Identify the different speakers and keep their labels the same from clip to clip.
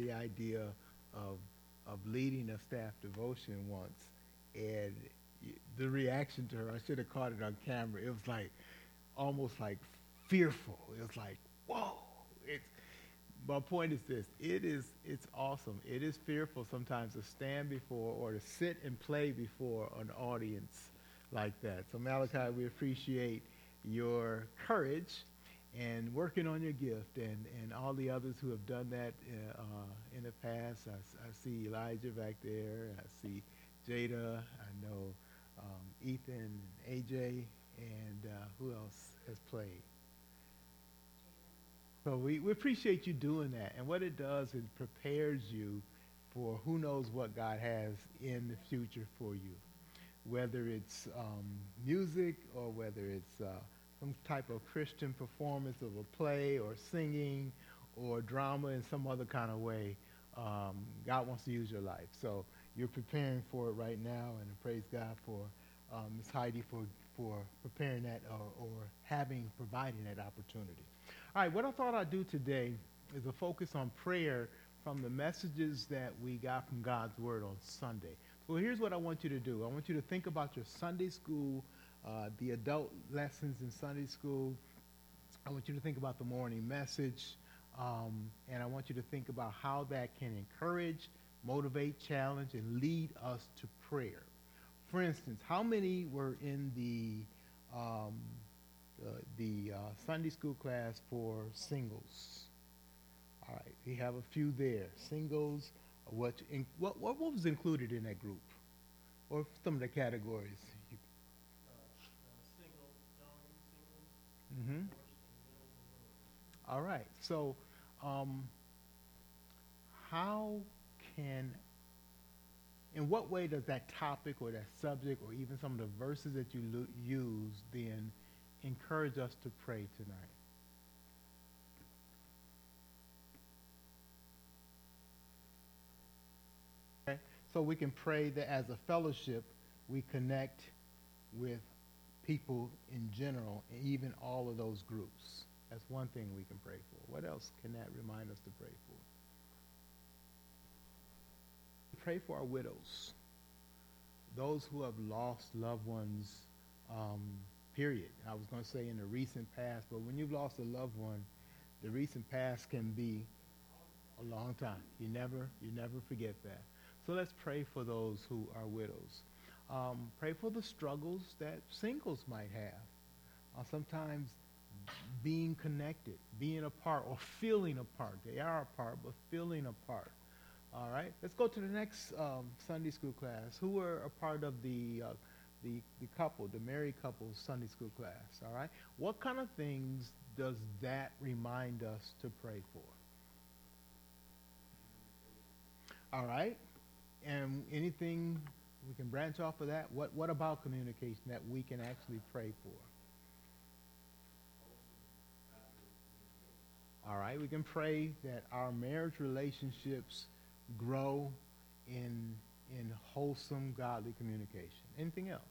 Speaker 1: the idea of, of leading a staff devotion once, and the reaction to her, I should have caught it on camera. It was like, almost like fearful. It was like, whoa. It's, my point is this: it is, it's awesome. It is fearful sometimes to stand before or to sit and play before an audience like that. So Malachi, we appreciate your courage and working on your gift and, and all the others who have done that uh, uh, in the past. I see Elijah back there. I see Jada. I know um, Ethan and AJ. And uh, who else has played? So we, we appreciate you doing that. And what it does, is prepares you for who knows what God has in the future for you. Whether it's um, music or whether it's uh, some type of Christian performance of a play or singing or drama in some other kind of way, um, God wants to use your life. So you're preparing for it right now, and praise God for um, Ms. Heidi for, for preparing that or, or having, providing that opportunity. All right, what I thought I'd do today is a focus on prayer from the messages that we got from God's Word on Sunday. So here's what I want you to do. I want you to think about your Sunday school, uh, the adult lessons in Sunday school. I want you to think about the morning message, um, and I want you to think about how that can encourage, motivate, challenge, and lead us to prayer. For instance, how many were in the um, the uh, Sunday school class for singles. All right, we have a few there. Singles, what, in, what, what, what was included in that group? Or some of the categories? You, hmm All right, so um, how can, in what way does that topic or that subject or even some of the verses that you lo- use then encourage us to pray tonight? Okay? So we can pray that as a fellowship, we connect with people in general, and even all of those groups. That's one thing we can pray for. What else can that remind us to pray for? Pray for our widows, those who have lost loved ones, um, period. I was going to say in the recent past, but when you've lost a loved one, the recent past can be a long time. You never, you never forget that. So let's pray for those who are widows. Um, pray for the struggles that singles might have. Uh, sometimes being connected, being apart, or feeling apart. They are apart, but feeling apart. All right. Let's go to the next um, Sunday school class. Who were a part of the, uh, the the couple, the married couple Sunday school class? All right. What kind of things does that remind us to pray for? All right. And anything we can branch off of that? What What about communication that we can actually pray for? All right, we can pray that our marriage relationships grow in in wholesome, godly communication. Anything else?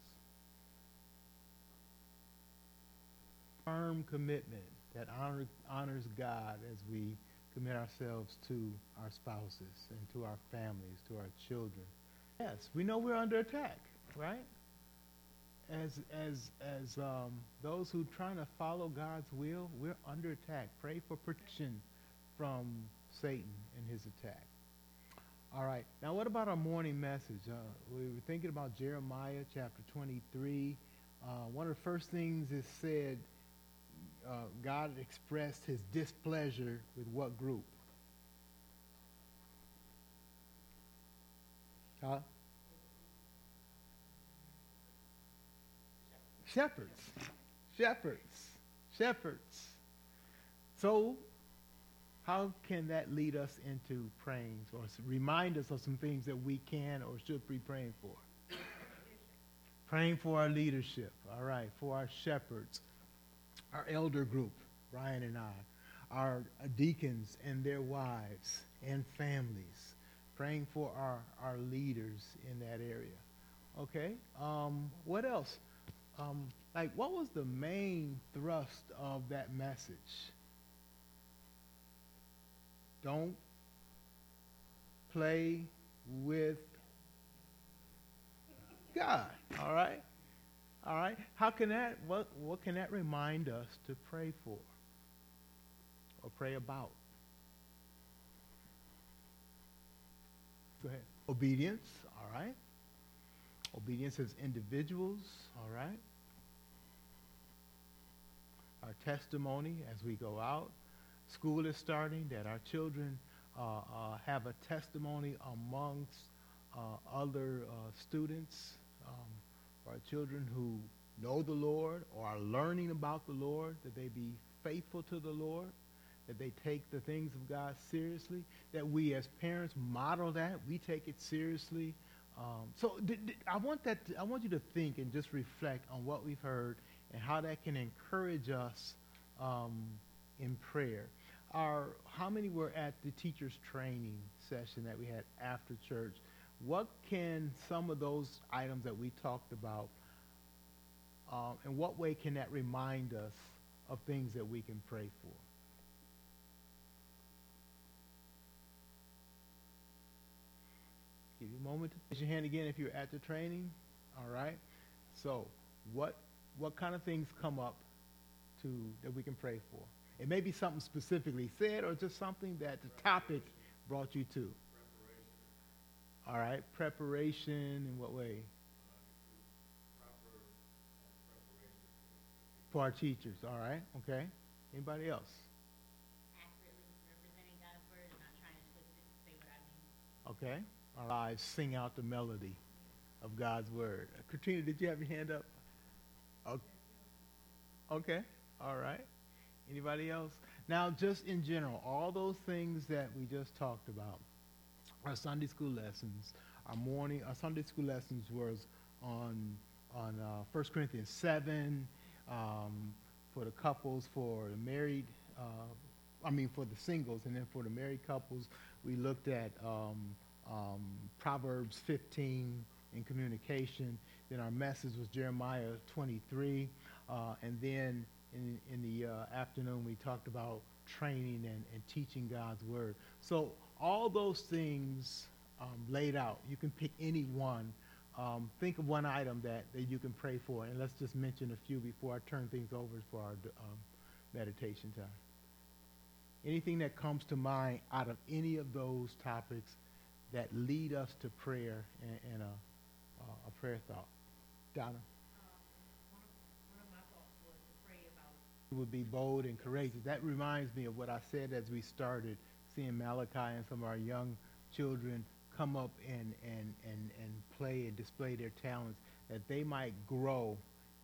Speaker 1: Firm commitment that honor, honors God as we commit ourselves to our spouses and to our families, to our children. Yes, we know we're under attack, right? As as as um, those who trying to follow God's will, we're under attack. Pray for protection from Satan and his attack. All right. Now, what about our morning message? Uh, we were thinking about Jeremiah chapter 23. Uh, one of the first things is said, uh, God expressed his displeasure with what group? Huh? Shepherds. Shepherds. Shepherds. So, how can that lead us into praying or remind us of some things that we can or should be praying for? Praying for our leadership, all right, for our shepherds, our elder group, Brian and I, our deacons and their wives and families, praying for our, our leaders in that area. Okay, um, what else? Um, like, what was the main thrust of that message? Don't play with God. All right? All right? How can that, what, what can that remind us to pray for or pray about? Go ahead. Obedience, all right? Obedience as individuals, all right? Our testimony as we go out. School is starting, that our children uh, uh, have a testimony amongst uh, other uh, students, um, our children who know the Lord or are learning about the Lord, that they be faithful to the Lord, that they take the things of God seriously, that we as parents model that, we take it seriously. Um, so I want that. To, I want you to think and just reflect on what we've heard and how that can encourage us um, in prayer. Our, how many were at the teachers training session that we had after church? What can some of those items that we talked about, um, in what way can that remind us of things that we can pray for? Give you a moment to raise your hand again if you're at the training. All right. So, what what kind of things come up to that we can pray for? It may be something specifically said or just something that the topic brought you to. All right, preparation in what way? For our teachers, all right, okay. Anybody else? Okay. Our lives sing out the melody of God's word. Uh, Katrina, did you have your hand up? Okay. All right. Anybody else? Now, just in general, all those things that we just talked about, our Sunday school lessons, our morning, our Sunday school lessons was on on uh, 1 Corinthians 7 um, for the couples, for the married, uh, I mean for the singles, and then for the married couples, we looked at um, um, Proverbs 15 in communication. Then our message was Jeremiah 23, uh, and then in, in the uh, afternoon, we talked about training and, and teaching God's word. So all those things um, laid out, you can pick any one. Um, think of one item that, that you can pray for, and let's just mention a few before I turn things over for our um, meditation time. Anything that comes to mind out of any of those topics that lead us to prayer and, and a, a prayer thought. Donna? would be bold and courageous. That reminds me of what I said as we started seeing Malachi and some of our young children come up and, and, and, and play and display their talents, that they might grow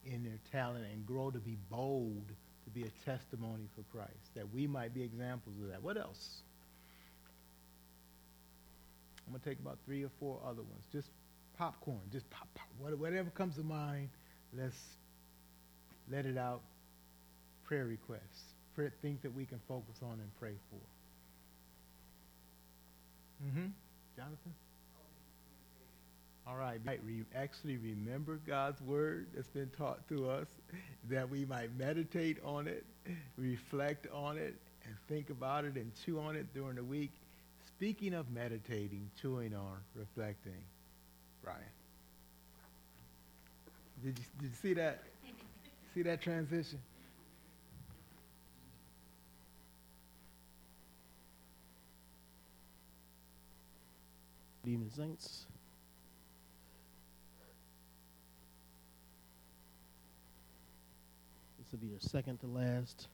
Speaker 1: in their talent and grow to be bold, to be a testimony for Christ, that we might be examples of that. What else? I'm going to take about three or four other ones. Just popcorn, just pop, pop, whatever comes to mind, let's let it out prayer requests, prayer, things that we can focus on and pray for. Mm-hmm. Jonathan? All right. We actually remember God's word that's been taught to us, that we might meditate on it, reflect on it, and think about it and chew on it during the week. Speaking of meditating, chewing on, reflecting, Brian. Did you, did you see that? see that transition?
Speaker 2: Good evening, Saints. This will be your second to last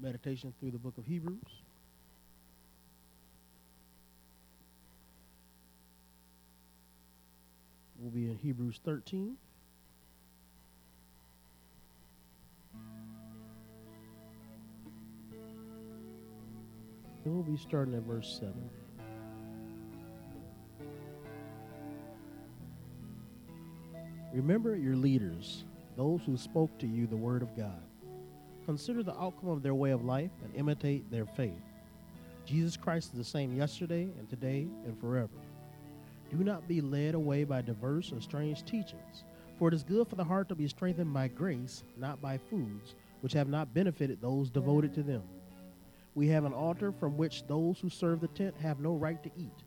Speaker 2: meditation through the book of Hebrews. We'll be in Hebrews 13. And we'll be starting at verse 7. Remember your leaders, those who spoke to you the word of God. Consider the outcome of their way of life and imitate their faith. Jesus Christ is the same yesterday and today and forever. Do not be led away by diverse and strange teachings, for it is good for the heart to be strengthened by grace, not by foods, which have not benefited those devoted to them. We have an altar from which those who serve the tent have no right to eat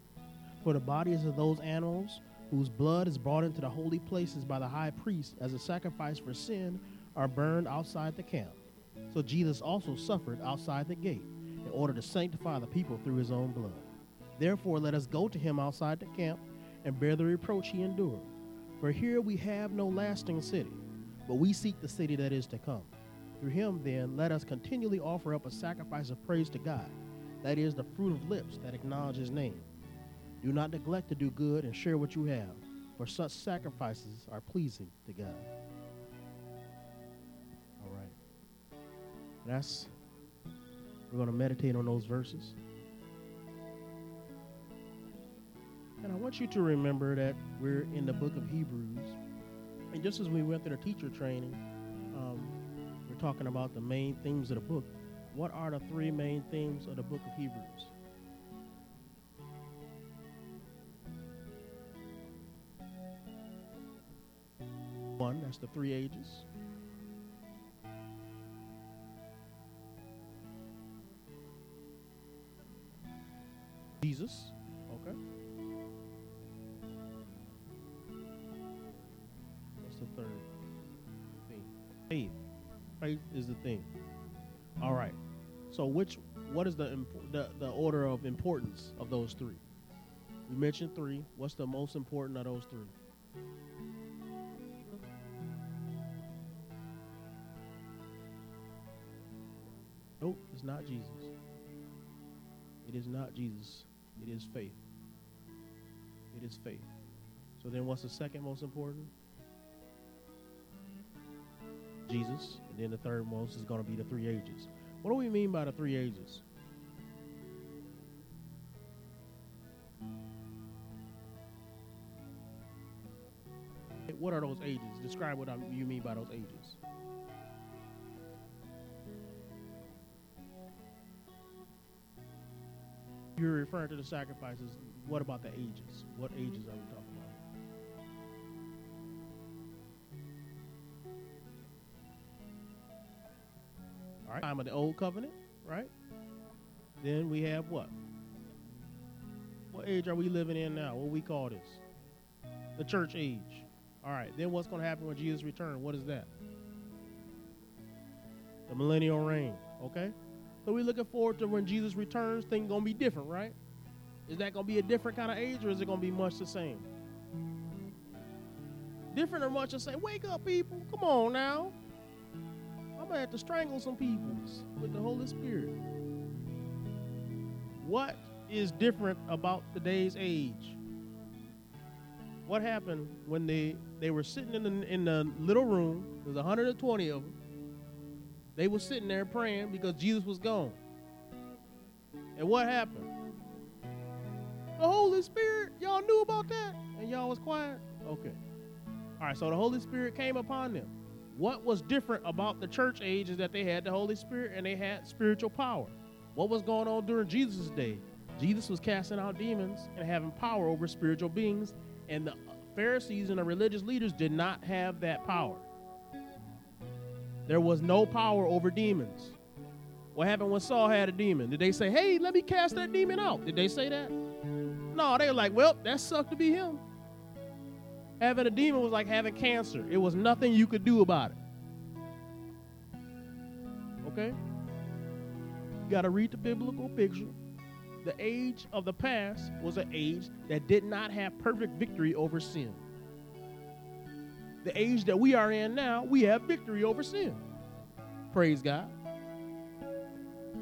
Speaker 2: For the bodies of those animals whose blood is brought into the holy places by the high priest as a sacrifice for sin are burned outside the camp. So Jesus also suffered outside the gate in order to sanctify the people through his own blood. Therefore, let us go to him outside the camp and bear the reproach he endured. For here we have no lasting city, but we seek the city that is to come. Through him, then, let us continually offer up a sacrifice of praise to God, that is, the fruit of lips that acknowledge his name. Do not neglect to do good and share what you have, for such sacrifices are pleasing to God. All right. That's, we're going to meditate on those verses. And I want you to remember that we're in the book of Hebrews. And just as we went through the teacher training, um, we're talking about the main themes of the book. What are the three main themes of the book of Hebrews? One, that's the three ages. Thing. All right. So which what is the impo- the, the order of importance of those three? We mentioned three. What's the most important of those three? Nope, it's not Jesus. It is not Jesus. It is faith. It is faith. So then what's the second most important? Jesus. And then the third most is going to be the three ages. What do we mean by the three ages? What are those ages? Describe what you mean by those ages. You're referring to the sacrifices. What about the ages? What ages are we talking about? Right. Time of the old covenant, right? Then we have what? What age are we living in now? What we call this? The church age. All right. Then what's going to happen when Jesus returns? What is that? The millennial reign. Okay. So we're looking forward to when Jesus returns. Things gonna be different, right? Is that gonna be a different kind of age, or is it gonna be much the same? Different or much the same? Wake up, people! Come on now. I'm gonna have to strangle some people with the Holy Spirit. What is different about today's age? What happened when they they were sitting in the in the little room? There's 120 of them. They were sitting there praying because Jesus was gone. And what happened? The Holy Spirit, y'all knew about that? And y'all was quiet? Okay. All right, so the Holy Spirit came upon them. What was different about the church age is that they had the Holy Spirit and they had spiritual power. What was going on during Jesus' day? Jesus was casting out demons and having power over spiritual beings, and the Pharisees and the religious leaders did not have that power. There was no power over demons. What happened when Saul had a demon? Did they say, hey, let me cast that demon out? Did they say that? No, they were like, well, that sucked to be him. Having a demon was like having cancer, it was nothing you could do about it. Okay? You got to read the biblical picture. The age of the past was an age that did not have perfect victory over sin. The age that we are in now, we have victory over sin. Praise God.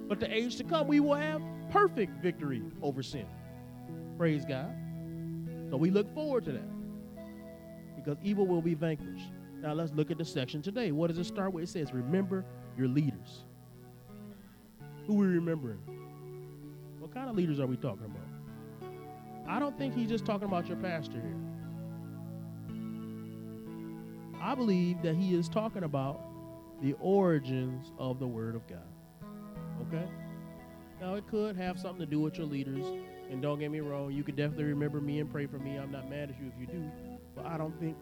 Speaker 2: But the age to come, we will have perfect victory over sin. Praise God. So we look forward to that because evil will be vanquished. Now let's look at the section today. What does it start with? It says, Remember your leaders. Who are we remembering? What kind of leaders are we talking about? I don't think he's just talking about your pastor here. I believe that he is talking about the origins of the Word of God. Okay? Now, it could have something to do with your leaders. And don't get me wrong, you could definitely remember me and pray for me. I'm not mad at you if you do. But I don't think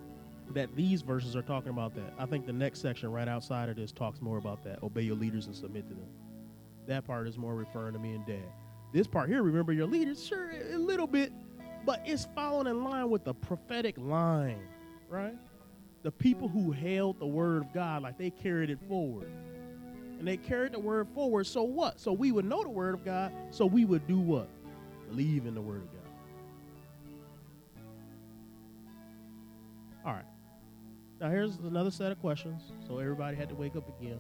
Speaker 2: that these verses are talking about that. I think the next section right outside of this talks more about that. Obey your leaders and submit to them. That part is more referring to me and dad. This part here, remember your leaders, sure, a little bit, but it's following in line with the prophetic line, right? The people who held the word of God, like they carried it forward. And they carried the word forward. So what? So we would know the word of God. So we would do what? Believe in the word of God. All right. Now here's another set of questions. So everybody had to wake up again.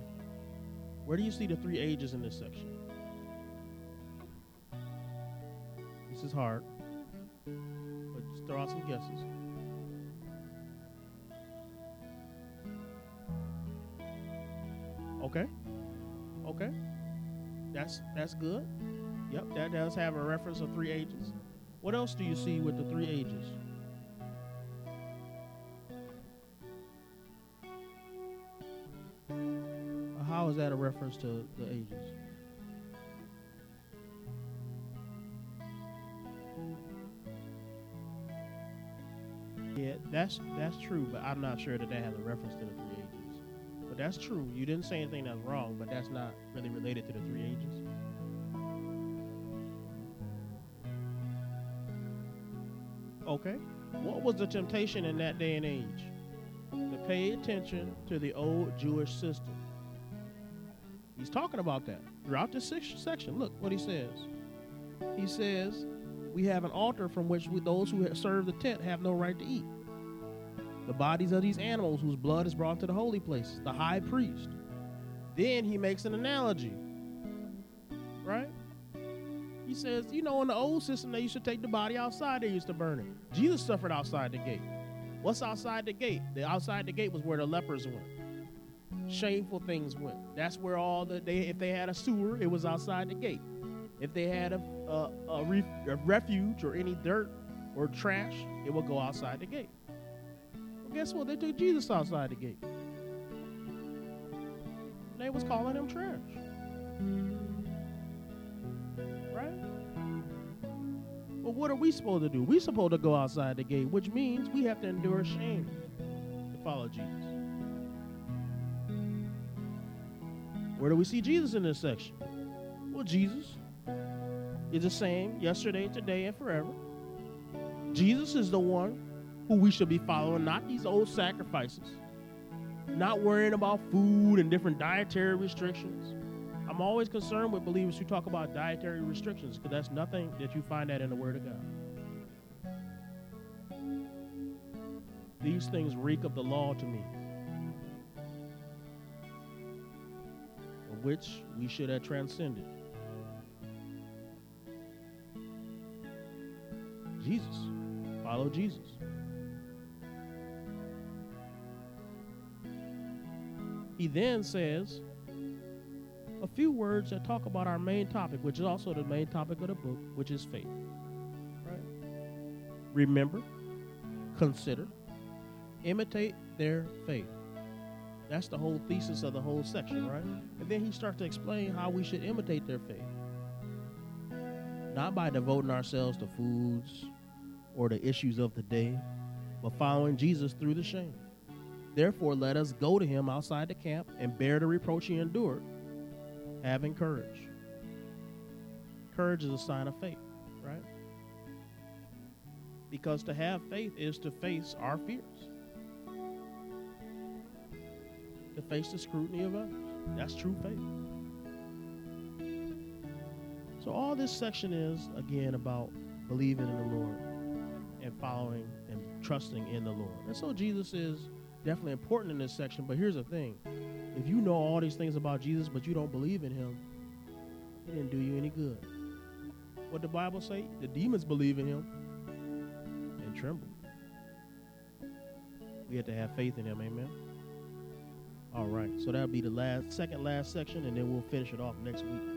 Speaker 2: Where do you see the three ages in this section? This is hard. But just throw out some guesses. Okay. Okay. That's that's good. Yep, that does have a reference of three ages. What else do you see with the three ages? That a reference to the ages? Yeah, that's that's true, but I'm not sure that that has a reference to the three ages. But that's true. You didn't say anything that's wrong, but that's not really related to the three ages. Okay. What was the temptation in that day and age? To pay attention to the old Jewish system. He's talking about that throughout this section. Look what he says. He says, We have an altar from which we, those who serve the tent have no right to eat. The bodies of these animals whose blood is brought to the holy places, the high priest. Then he makes an analogy, right? He says, you know, in the old system, they used to take the body outside, they used to burn it. Jesus suffered outside the gate. What's outside the gate? The outside the gate was where the lepers went. Shameful things went. That's where all the they if they had a sewer, it was outside the gate. If they had a a, a, a refuge or any dirt or trash, it would go outside the gate. Well, guess what? They took Jesus outside the gate. They was calling him trash. Right? But what are we supposed to do? We're supposed to go outside the gate, which means we have to endure shame to follow Jesus. Where do we see Jesus in this section? Well, Jesus is the same yesterday, today, and forever. Jesus is the one who we should be following, not these old sacrifices, not worrying about food and different dietary restrictions. I'm always concerned with believers who talk about dietary restrictions because that's nothing that you find that in the Word of God. These things reek of the law to me, which we should have transcended. Jesus. Follow Jesus. He then says a few words that talk about our main topic, which is also the main topic of the book, which is faith. Right? Remember, consider, imitate their faith. That's the whole thesis of the whole section, right? And then he starts to explain how we should imitate their faith. Not by devoting ourselves to foods or the issues of the day, but following Jesus through the shame. Therefore, let us go to him outside the camp and bear the reproach he endured, having courage. Courage is a sign of faith, right? Because to have faith is to face our fears, to face the scrutiny of others. That's true faith. So, all this section is, again, about believing in the Lord and following and trusting in the Lord. And so, Jesus is definitely important in this section. But here's the thing if you know all these things about Jesus, but you don't believe in him, it didn't do you any good. What the Bible say? The demons believe in him and tremble. We have to have faith in him, amen. All right, so that'll be the last, second last section, and then we'll finish it off next week.